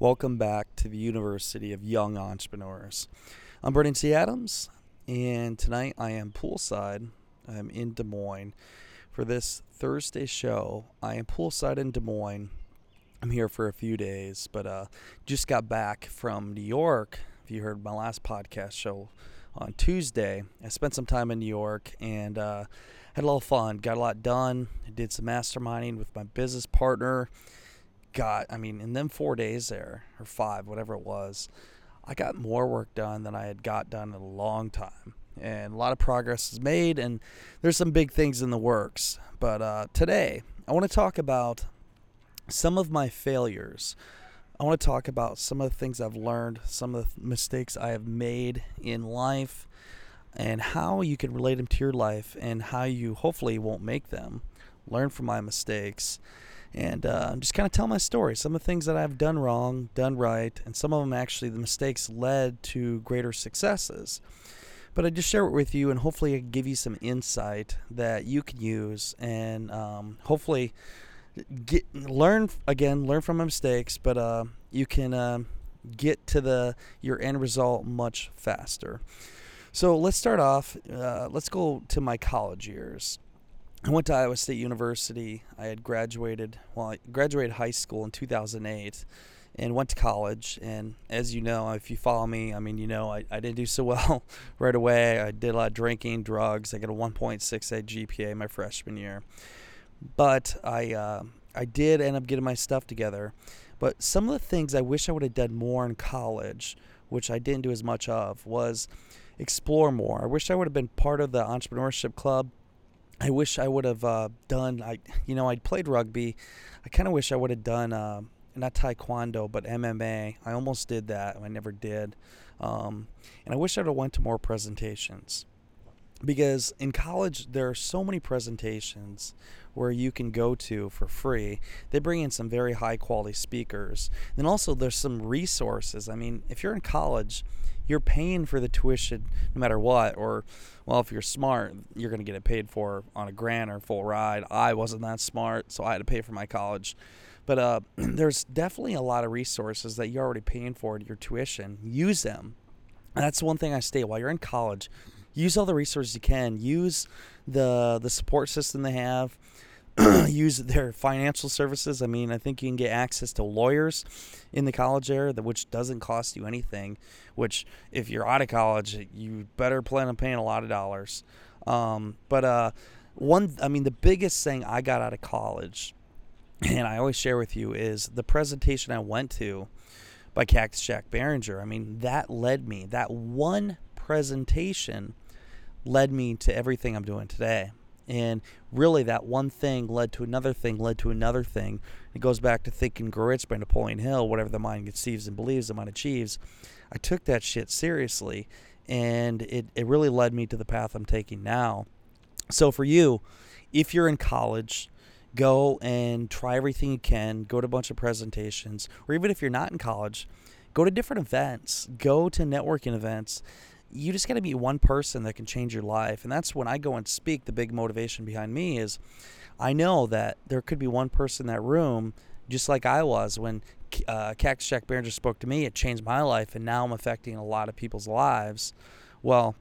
Welcome back to the University of Young Entrepreneurs. I'm Brandon T. Adams, and tonight I am poolside. I'm in Des Moines for this Thursday show. I am poolside in Des Moines. I'm here for a few days, but uh, just got back from New York. If you heard my last podcast show on Tuesday, I spent some time in New York and uh, had a little fun. Got a lot done. I did some masterminding with my business partner got, I mean, in them four days there, or five, whatever it was, I got more work done than I had got done in a long time. And a lot of progress is made, and there's some big things in the works. But uh, today, I want to talk about some of my failures. I want to talk about some of the things I've learned, some of the mistakes I have made in life, and how you can relate them to your life, and how you hopefully won't make them. Learn from my mistakes and uh, just kind of tell my story. Some of the things that I've done wrong, done right, and some of them actually the mistakes led to greater successes. But I just share it with you, and hopefully, I give you some insight that you can use, and um, hopefully, get learn again, learn from my mistakes. But uh, you can uh, get to the your end result much faster. So let's start off. Uh, let's go to my college years. I went to Iowa State University. I had graduated, well, I graduated high school in 2008 and went to college. And as you know, if you follow me, I mean, you know, I, I didn't do so well right away. I did a lot of drinking, drugs. I got a 1.68 GPA my freshman year. But I, uh, I did end up getting my stuff together. But some of the things I wish I would have done more in college, which I didn't do as much of, was explore more. I wish I would have been part of the entrepreneurship club I wish I would have uh, done. I you know I played rugby. I kind of wish I would have done uh, not taekwondo but MMA. I almost did that. I never did. Um, and I wish I would have went to more presentations because in college there are so many presentations where you can go to for free. They bring in some very high quality speakers. And also there's some resources. I mean, if you're in college, you're paying for the tuition no matter what or well, if you're smart, you're going to get it paid for on a grant or full ride. I wasn't that smart, so I had to pay for my college. But uh, there's definitely a lot of resources that you're already paying for in your tuition. Use them. And that's one thing I state while you're in college use all the resources you can. Use the the support system they have. use their financial services. I mean, I think you can get access to lawyers in the college area, which doesn't cost you anything. Which, if you're out of college, you better plan on paying a lot of dollars. Um, but uh, one, I mean, the biggest thing I got out of college, and I always share with you, is the presentation I went to by Cactus Jack Behringer. I mean, that led me. That one presentation led me to everything I'm doing today. And really, that one thing led to another thing, led to another thing. It goes back to thinking and by Napoleon Hill. Whatever the mind conceives and believes, the mind achieves. I took that shit seriously, and it, it really led me to the path I'm taking now. So, for you, if you're in college, go and try everything you can, go to a bunch of presentations, or even if you're not in college, go to different events, go to networking events you just got to be one person that can change your life. And that's when I go and speak. The big motivation behind me is I know that there could be one person in that room, just like I was when uh, Cactus Jack Behringer spoke to me. It changed my life, and now I'm affecting a lot of people's lives. Well,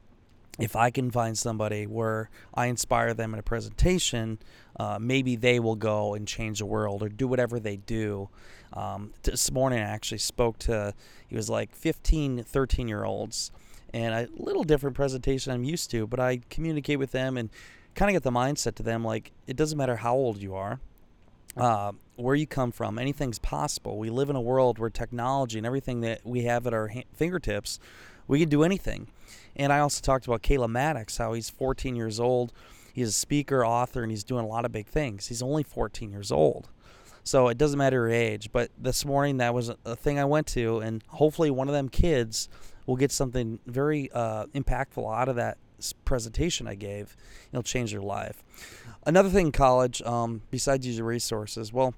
if I can find somebody where I inspire them in a presentation, uh, maybe they will go and change the world or do whatever they do. Um, this morning, I actually spoke to, he was like 15, 13 year olds and a little different presentation I'm used to, but I communicate with them and kind of get the mindset to them like it doesn't matter how old you are, uh, where you come from, anything's possible. We live in a world where technology and everything that we have at our ha- fingertips, we can do anything. And I also talked about Caleb Maddox, how he's 14 years old. He's a speaker, author, and he's doing a lot of big things. He's only 14 years old. So it doesn't matter your age. But this morning, that was a thing I went to, and hopefully, one of them kids will get something very uh, impactful out of that presentation I gave. It'll change their life. Another thing in college, um, besides using resources, well,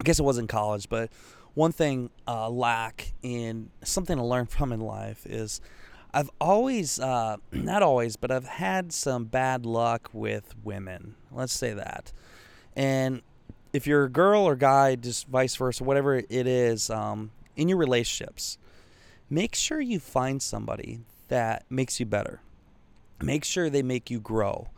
I guess it was in college, but one thing uh, lack in something to learn from in life is I've always, uh, not always, but I've had some bad luck with women. Let's say that. And if you're a girl or guy, just vice versa, whatever it is, um, in your relationships, make sure you find somebody that makes you better. Make sure they make you grow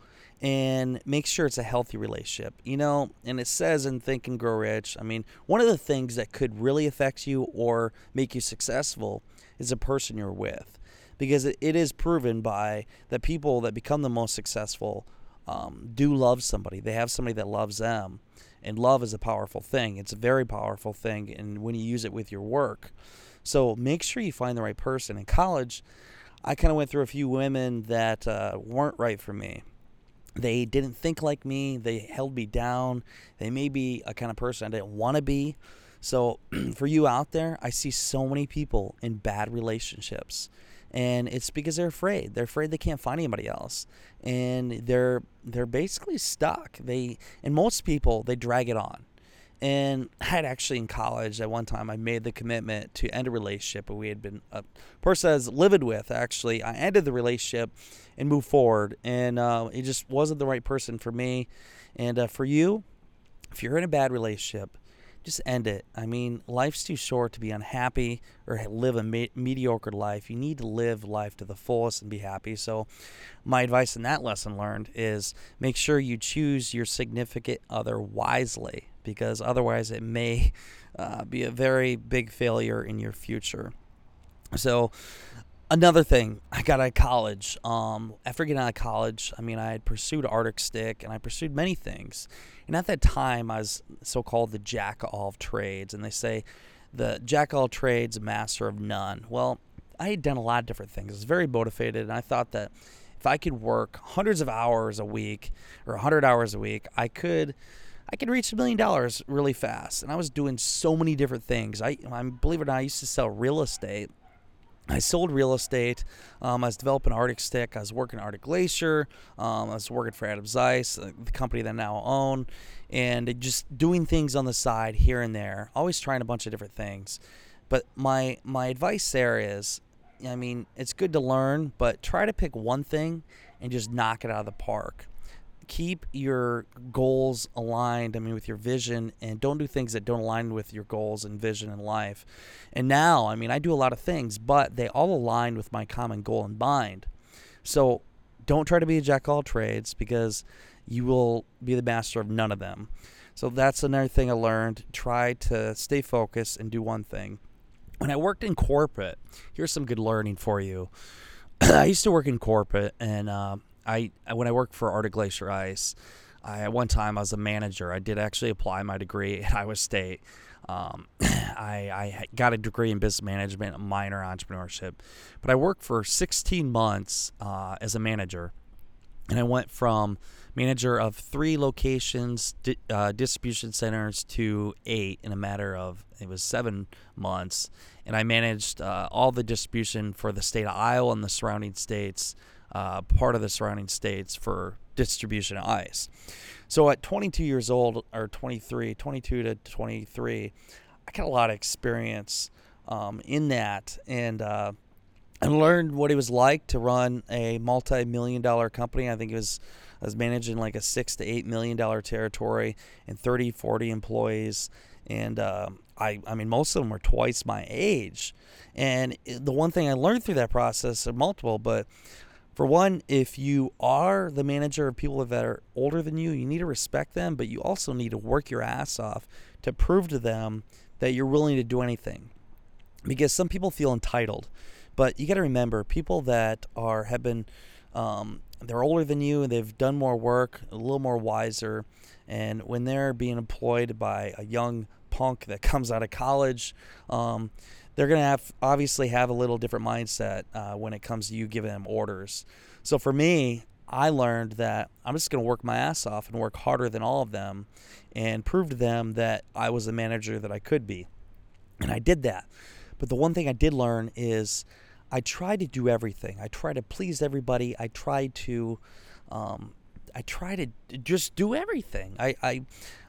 and make sure it's a healthy relationship. You know, and it says in Think and Grow Rich, I mean, one of the things that could really affect you or make you successful is the person you're with. Because it, is proven by the people that become the most successful um, do love somebody. They have somebody that loves them. And love is a powerful thing. It's a very powerful thing. And when you use it with your work. So make sure you find the right person. In college, I kind of went through a few women that uh, weren't right for me they didn't think like me. They held me down. They may be a kind of person I didn't want to be. So, for you out there, I see so many people in bad relationships. And it's because they're afraid. They're afraid they can't find anybody else. And they're they're basically stuck. They and most people they drag it on. And I had actually in college at one time I made the commitment to end a relationship but we had been a person I was living with. Actually, I ended the relationship and moved forward. And uh, it just wasn't the right person for me. And uh, for you, if you're in a bad relationship, just end it. I mean, life's too short to be unhappy or live a me- mediocre life. You need to live life to the fullest and be happy. So, my advice in that lesson learned is make sure you choose your significant other wisely because otherwise it may uh, be a very big failure in your future. So, another thing, I got out of college. Um, after getting out of college, I mean, I had pursued Arctic Stick and I pursued many things. And at that time, I was so called the jack of all trades. And they say the jack of all trades, master of none. Well, I had done a lot of different things. I was very motivated. And I thought that if I could work hundreds of hours a week or 100 hours a week, I could. I could reach a million dollars really fast, and I was doing so many different things. I, I believe it or not, I used to sell real estate I sold real estate. Um, I was developing Arctic Stick. I was working Arctic Glacier. Um, I was working for Adams Ice, uh, the company that I now own, and just doing things on the side here and there. Always trying a bunch of different things. But my my advice there is, I mean, it's good to learn, but try to pick one thing and just knock it out of the park keep your goals aligned, I mean, with your vision, and don't do things that don't align with your goals and vision in life. And now, I mean, I do a lot of things, but they all align with my common goal in mind. So don't try to be a jack of all trades because you will be the master of none of them. So that's another thing I learned. Try to stay focused and do one thing. When I worked in corporate, here's some good learning for you. I used to work in corporate, and uh, I when I worked for Arctic Glacier Ice, I, at one time I was a manager. I did actually apply my degree at Iowa State. Um, I, I got a degree in business management, a minor entrepreneurship, but I worked for 16 months uh, as a manager, and I went from manager of three locations, di- uh, distribution centers, to eight in a matter of it was seven months, and I managed uh, all the distribution for the state of Iowa and the surrounding states uh, part of the surrounding states for distribution of ice. So at 22 years old, or 23, 22 to 23, I got a lot of experience um, in that, and uh, learned what it was like to run a multi-million dollar company. I think it was I was managing like a six to eight million dollar territory and 30, 40 employees, and uh, I I mean most of them were twice my age. And the one thing I learned through that process, multiple, but for one, if you are the manager of people that are older than you, you need to respect them, but you also need to work your ass off to prove to them that you're willing to do anything. Because some people feel entitled, but you got to remember people that are have been um, they're older than you and they've done more work, a little more wiser, and when they're being employed by a young punk that comes out of college, um, they're going to have obviously have a little different mindset uh, when it comes to you giving them orders. So for me, I learned that I'm just going to work my ass off and work harder than all of them and prove to them that I was the manager that I could be. And I did that. But the one thing I did learn is I tried to do everything. I tried to please everybody. I tried to, um, I tried to just do everything. I, I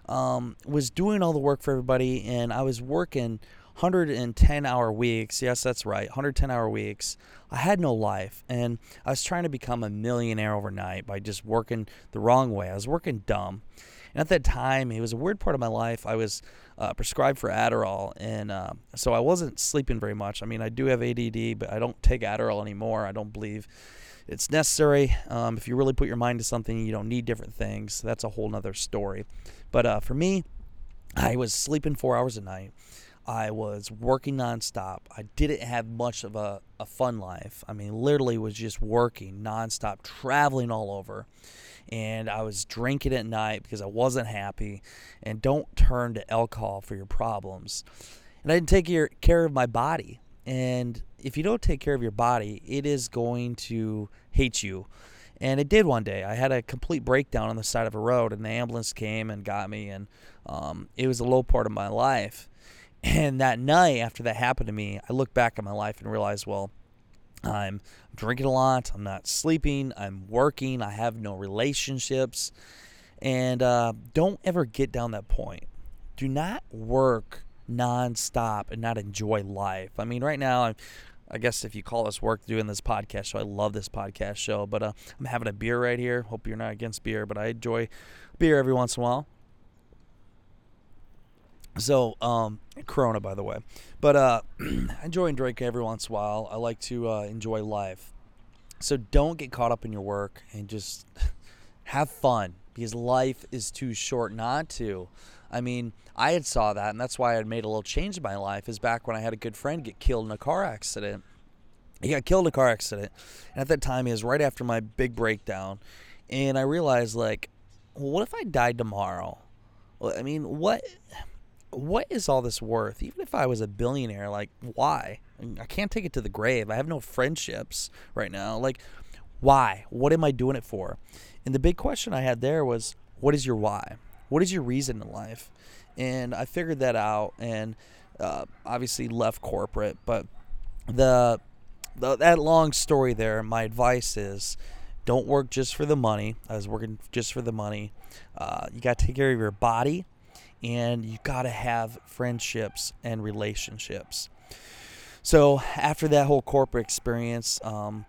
um, was doing all the work for everybody, and I was working 110 hour weeks. Yes, that's right, 110 hour weeks. I had no life, and I was trying to become a millionaire overnight by just working the wrong way. I was working dumb. And at that time, it was a weird part of my life. I was uh, prescribed for Adderall, and uh, so I wasn't sleeping very much. I mean, I do have ADD, but I don't take Adderall anymore. I don't believe it's necessary. Um, if you really put your mind to something, you don't need different things. That's a whole nother story. But uh, for me, I was sleeping four hours a night. I was working nonstop. I didn't have much of a, a fun life. I mean, literally was just working nonstop, traveling all over. And I was drinking at night because I wasn't happy. And don't turn to alcohol for your problems. And I didn't take care of my body. And if you don't take care of your body, it is going to hate you. And it did one day. I had a complete breakdown on the side of a road, and the ambulance came and got me. And um, it was a low part of my life and that night, after that happened to me, I look back at my life and realize, well, I'm drinking a lot. I'm not sleeping. I'm working. I have no relationships. And uh, don't ever get down that point. Do not work nonstop and not enjoy life. I mean, right now, I'm, I guess if you call this work doing this podcast show, I love this podcast show. But uh, I'm having a beer right here. Hope you're not against beer, but I enjoy beer every once in a while. So, um, Corona, by the way. But uh, I enjoy and drink every once in a while. I like to uh, enjoy life. So don't get caught up in your work and just have fun because life is too short not to. I mean, I had saw that, and that's why I had made a little change in my life. Is back when I had a good friend get killed in a car accident. He got killed in a car accident, and at that time, it was right after my big breakdown, and I realized like, well, what if I died tomorrow? Well, I mean, what? What is all this worth? Even if I was a billionaire, like, why? I can't take it to the grave. I have no friendships right now. Like, why? What am I doing it for? And the big question I had there was, what is your why? What is your reason in life? And I figured that out and uh, obviously left corporate. But the, the that long story there, my advice is don't work just for the money. I was working just for the money. Uh, you got to take care of your body and you got to have friendships and relationships. So after that whole corporate experience, um,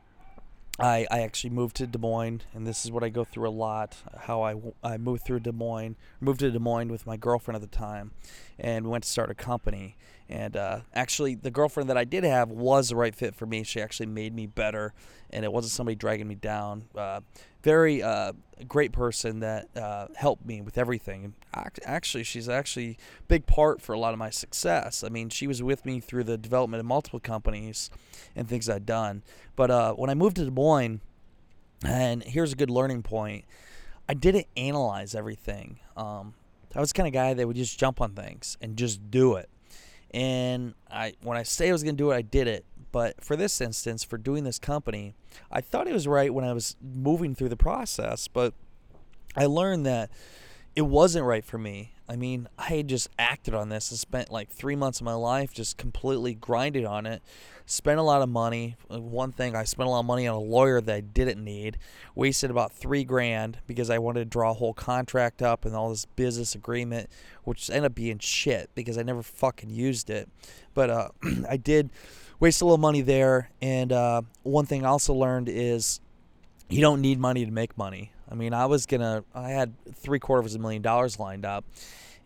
I, I actually moved to Des Moines, and this is what I go through a lot. How I, I moved through Des Moines, moved to Des Moines with my girlfriend at the time, and we went to start a company. And uh, actually, the girlfriend that I did have was the right fit for me. She actually made me better, and it wasn't somebody dragging me down. Uh, very uh, great person that uh, helped me with everything. Actually, she's actually big part for a lot of my success. I mean, she was with me through the development of multiple companies and things I'd done. But uh, when I moved to Des Moines, and here's a good learning point, I didn't analyze everything. Um, I was kind of guy that would just jump on things and just do it. And I, when I say I was going to do it, I did it. But for this instance, for doing this company, I thought it was right when I was moving through the process, but I learned that it wasn't right for me. I mean, I just acted on this and spent like three months of my life just completely grinded on it. Spent a lot of money. One thing, I spent a lot of money on a lawyer that I didn't need. Wasted about three grand because I wanted to draw a whole contract up and all this business agreement, which ended up being shit because I never fucking used it. But uh, I did waste a little money there. And uh, one thing I also learned is you don't need money to make money. I mean, I was gonna, I had three quarters of a million dollars lined up,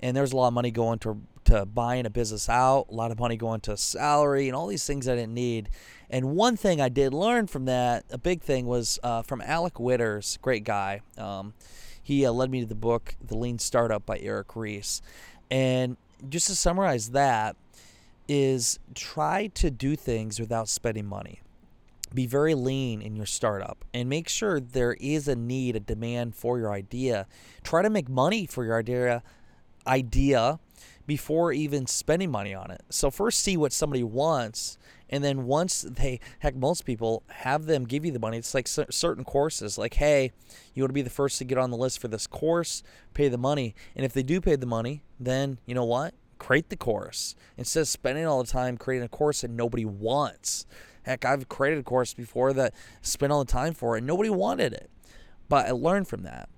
and there's a lot of money going to to buying a business out, a lot of money going to salary, and all these things I didn't need. And one thing I did learn from that, a big thing, was uh, from Alec Witters, great guy. Um, he uh, led me to the book The Lean Startup by Eric Ries, and just to summarize that, is try to do things without spending money. Be very lean in your startup and make sure there is a need, a demand for your idea. Try to make money for your idea idea before even spending money on it. So first see what somebody wants and then once they heck most people have them give you the money. It's like certain courses like hey you want to be the first to get on the list for this course? Pay the money. And if they do pay the money then you know what? Create the course. Instead of spending all the time creating a course that nobody wants heck i've created a course before that spent all the time for it and nobody wanted it but i learned from that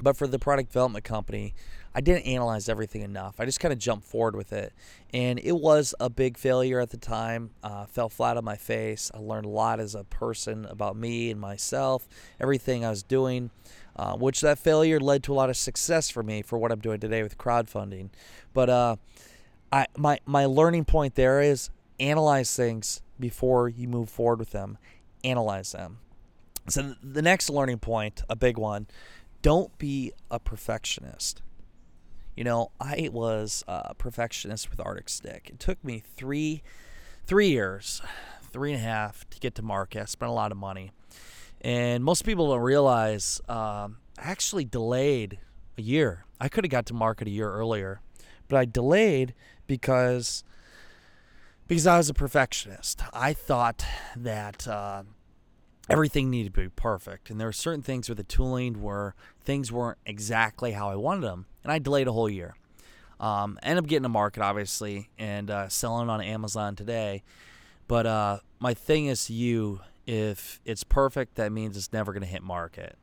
but for the product development company I didn't analyze everything enough. I just kind of jumped forward with it. And it was a big failure at the time. Uh, fell flat on my face. I learned a lot as a person about me and myself, everything I was doing, uh, which that failure led to a lot of success for me for what I'm doing today with crowdfunding. But uh, I, my, my learning point there is analyze things before you move forward with them. Analyze them. So the next learning point, a big one, don't be a perfectionist. You know, I was a perfectionist with Arctic Stick. It took me three, three years, three and a half to get to market. I spent a lot of money, and most people don't realize um, I actually delayed a year. I could have got to market a year earlier, but I delayed because because I was a perfectionist. I thought that. Uh, everything needed to be perfect. And there were certain things with the tooling where things weren't exactly how I wanted them. And I delayed a whole year. Um, ended up getting a market, obviously, and uh, selling on Amazon today. But uh, my thing is to you if it's perfect, that means it's never going to hit market.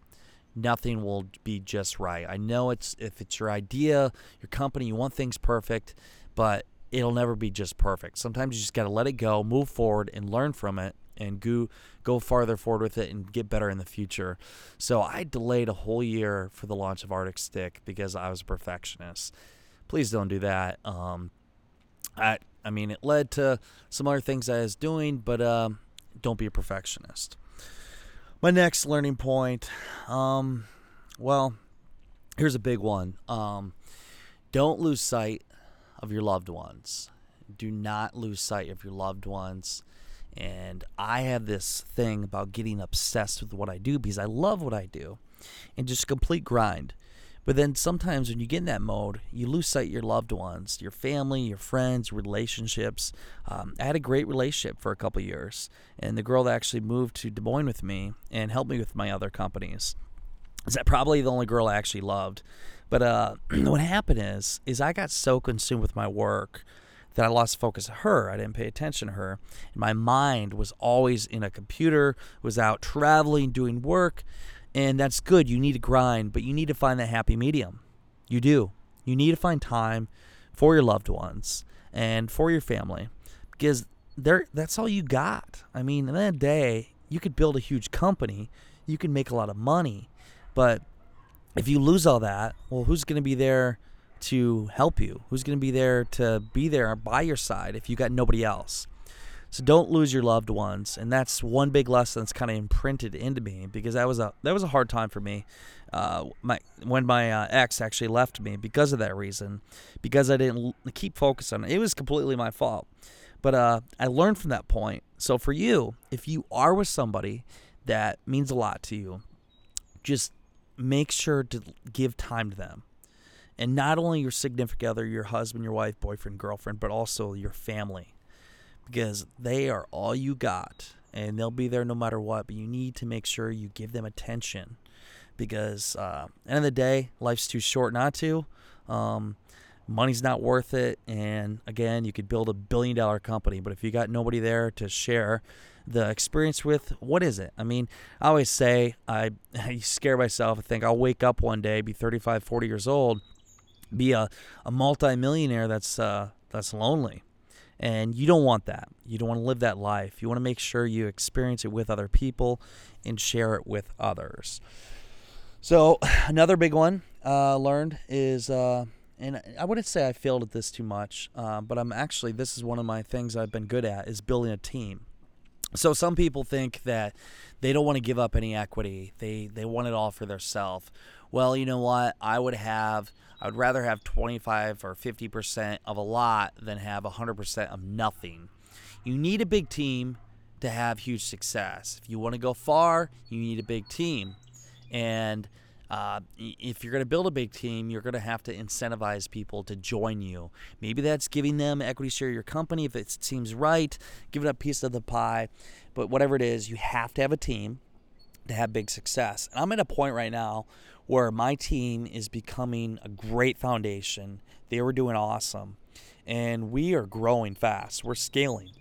Nothing will be just right. I know it's if it's your idea, your company, you want things perfect, but it'll never be just perfect. Sometimes you just got to let it go, move forward, and learn from it and go go farther forward with it and get better in the future. So I delayed a whole year for the launch of Arctic Stick because I was a perfectionist. Please don't do that. Um, I I mean it led to some other things I was doing, but um, don't be a perfectionist. My next learning point, um, well, here's a big one. Um, don't lose sight of your loved ones. Do not lose sight of your loved ones. And I have this thing about getting obsessed with what I do because I love what I do and just complete grind. But then sometimes when you get in that mode, you lose sight of your loved ones, your family, your friends, relationships. Um, I had a great relationship for a couple years, and the girl that actually moved to Des Moines with me and helped me with my other companies is that probably the only girl I actually loved. But uh, what happened is, is I got so consumed with my work that I lost focus of her. I didn't pay attention to her. And my mind was always in a computer, was out traveling, doing work. And that's good. You need to grind, but you need to find that happy medium. You do. You need to find time for your loved ones and for your family because they that's all you got. I mean, in the day, you could build a huge company, you can make a lot of money, but if you lose all that, well, who's going to be there to help you? Who's going to be there to be there by your side if you got nobody else? So don't lose your loved ones, and that's one big lesson that's kind of imprinted into me because that was a that was a hard time for me. Uh, my when my uh, ex actually left me because of that reason, because I didn't keep focus on it. It was completely my fault, but uh, I learned from that point. So for you, if you are with somebody that means a lot to you, just make sure to give time to them and not only your significant other, your husband, your wife, boyfriend, girlfriend, but also your family because they are all you got and they'll be there no matter what. But you need to make sure you give them attention because uh, end of the day, life's too short not to. Um, money's not worth it, and again, you could build a billion dollar company, but if you got nobody there to share the experience with, what is it? I mean, I always say I, I scare myself. I think I'll wake up one day, be 35, 40 years old be a, a multimillionaire that's uh, that's lonely. And you don't want that. You don't want to live that life. You want to make sure you experience it with other people and share it with others. So another big one uh, learned is, uh, and I wouldn't say I failed at this too much, uh, but I'm actually this is one of my things I've been good at is building a team. So some people think that they don't want to give up any equity. They they want it all for themselves. Well, you know what? I would have I would rather have 25 or 50% of a lot than have 100% of nothing. You need a big team to have huge success. If you want to go far, you need a big team. And Uh, if you're going to build a big team, you're going to have to incentivize people to join you. Maybe that's giving them equity share of your company if it seems right, giving a piece of the pie. But whatever it is, you have to have a team to have big success. And I'm at a point right now where my team is becoming a great foundation. They were doing awesome. And we are growing fast. We're scaling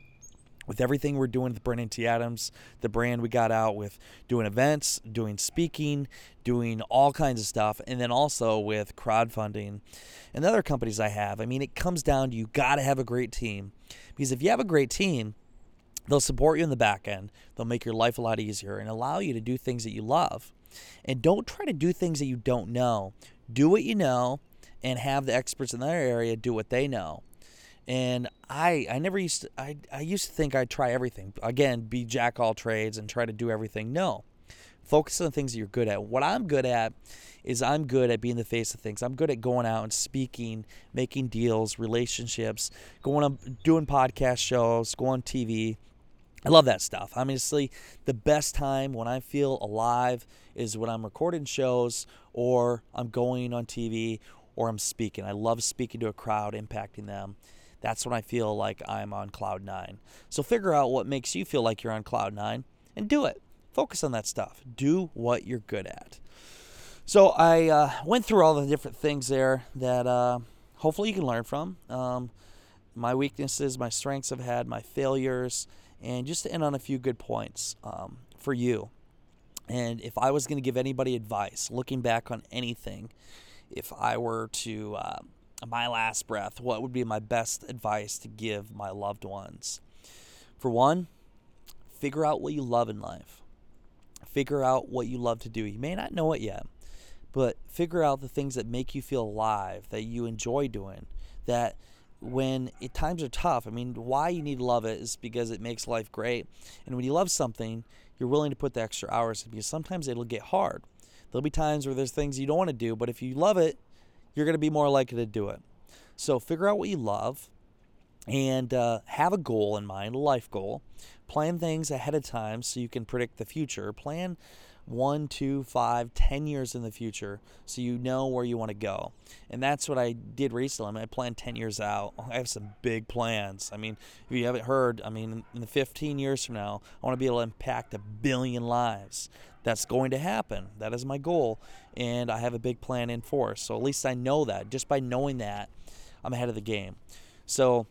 with everything we're doing with Brandon T. Adams, the brand we got out with doing events, doing speaking, doing all kinds of stuff, and then also with crowdfunding and the other companies I have. I mean, it comes down to you got to have a great team because if you have a great team, they'll support you in the back end, they'll make your life a lot easier and allow you to do things that you love. And don't try to do things that you don't know. Do what you know and have the experts in their area do what they know and I I never used to I, I used to think I'd try everything. Again, be jack all trades and try to do everything. No. Focus on the things that you're good at. What I'm good at is I'm good at being the face of things. I'm good at going out and speaking, making deals, relationships, going on doing podcast shows, going on TV. I love that stuff. I mean Honestly, the best time when I feel alive is when I'm recording shows or I'm going on TV or I'm speaking. I love speaking to a crowd, impacting them that's when I feel like I'm on cloud nine. So figure out what makes you feel like you're on cloud nine and do it. Focus on that stuff. Do what you're good at. So I uh, went through all the different things there that uh, hopefully you can learn from. Um, my weaknesses, my strengths I've had, my failures, and just to end on a few good points um, for you. And if I was going to give anybody advice, looking back on anything, if I were to uh, my last breath, what would be my best advice to give my loved ones? For one, figure out what you love in life. Figure out what you love to do. You may not know it yet, but figure out the things that make you feel alive, that you enjoy doing, that when it, times are tough, I mean, why you need to love it is because it makes life great. And when you love something, you're willing to put the extra hours in because sometimes it'll get hard. There'll be times where there's things you don't want to do, but if you love it, you're going to be more likely to do it. So figure out what you love and uh, have a goal in mind, a life goal. Plan things ahead of time so you can predict the future. Plan one, two, five, ten years in the future so you know where you want to go. And that's what I did recently. I, mean, I planned 10 years out. I have some big plans. I mean, if you haven't heard, I mean, in the 15 years from now, I want to be able to impact a billion lives. That's going to happen. That is my goal. And I have a big plan in force. So at least I know that. Just by knowing that, I'm ahead of the game. So,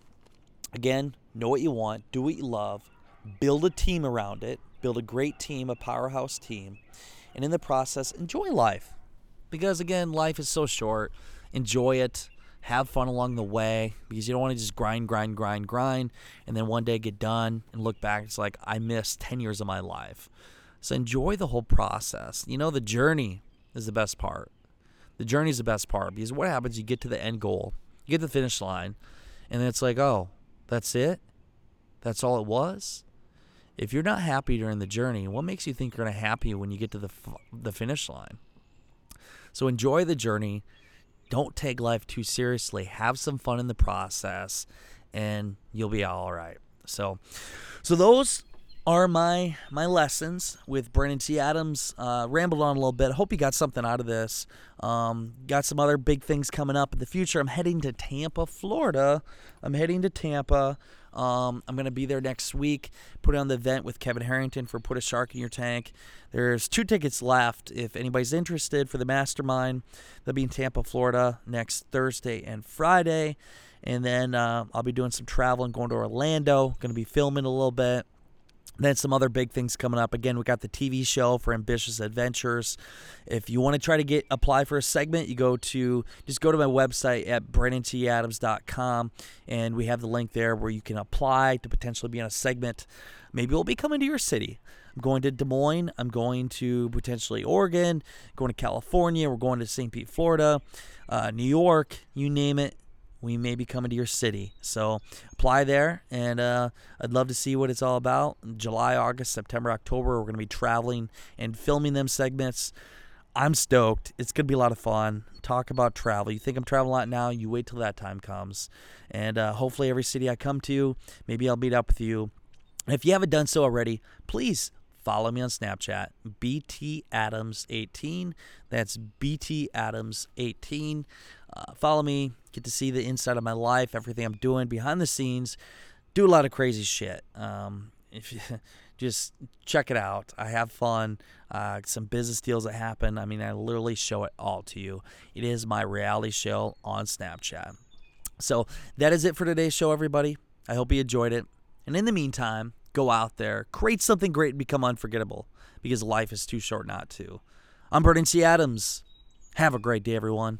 again, know what you want, do what you love, build a team around it, build a great team, a powerhouse team, and in the process, enjoy life. Because, again, life is so short. Enjoy it. Have fun along the way because you don't want to just grind, grind, grind, grind, and then one day get done and look back. It's like, I missed 10 years of my life. So enjoy the whole process. You know, the journey is the best part. The journey is the best part because what happens? You get to the end goal, you get to the finish line, and then it's like, oh, that's it? That's all it was? If you're not happy during the journey, what makes you think you're going to happy when you get to the, the finish line? So enjoy the journey. Don't take life too seriously. Have some fun in the process, and you'll be all right. So, so those are my my lessons with Brandon T. Adams. Uh, rambled on a little bit. Hope you got something out of this. Um, got some other big things coming up in the future. I'm heading to Tampa, Florida. I'm heading to Tampa. Um, I'm going to be there next week, Put on the event with Kevin Harrington for Put a Shark in Your Tank. There's two tickets left if anybody's interested for the mastermind. They'll be in Tampa, Florida next Thursday and Friday. And then uh, I'll be doing some traveling, going to Orlando. Going to be filming a little bit. Then some other big things coming up. Again, we got the TV show for Ambitious Adventures. If you want to try to get apply for a segment, you go to just go to my website at brandonTadams.com and we have the link there where you can apply to potentially be on a segment. Maybe we'll be coming to your city. I'm going to Des Moines. I'm going to potentially Oregon, going to California. We're going to St. Pete, Florida, uh, New York, you name it we may be coming to your city. So apply there, and uh, I'd love to see what it's all about. July, August, September, October, we're going to be traveling and filming them segments. I'm stoked. It's going to be a lot of fun. Talk about travel. You think I'm traveling a lot now, you wait till that time comes. And uh, hopefully, every city I come to, maybe I'll meet up with you. If you haven't done so already, please follow me on Snapchat, BT Adams18. That's BT Adams18. Uh, follow me, get to see the inside of my life, everything I'm doing behind the scenes. Do a lot of crazy shit. Um, if you just check it out, I have fun. Uh, some business deals that happen. I mean, I literally show it all to you. It is my reality show on Snapchat. So that is it for today's show, everybody. I hope you enjoyed it. And in the meantime, go out there, create something great, and become unforgettable because life is too short not to. I'm Brandon T. Adams. Have a great day, everyone.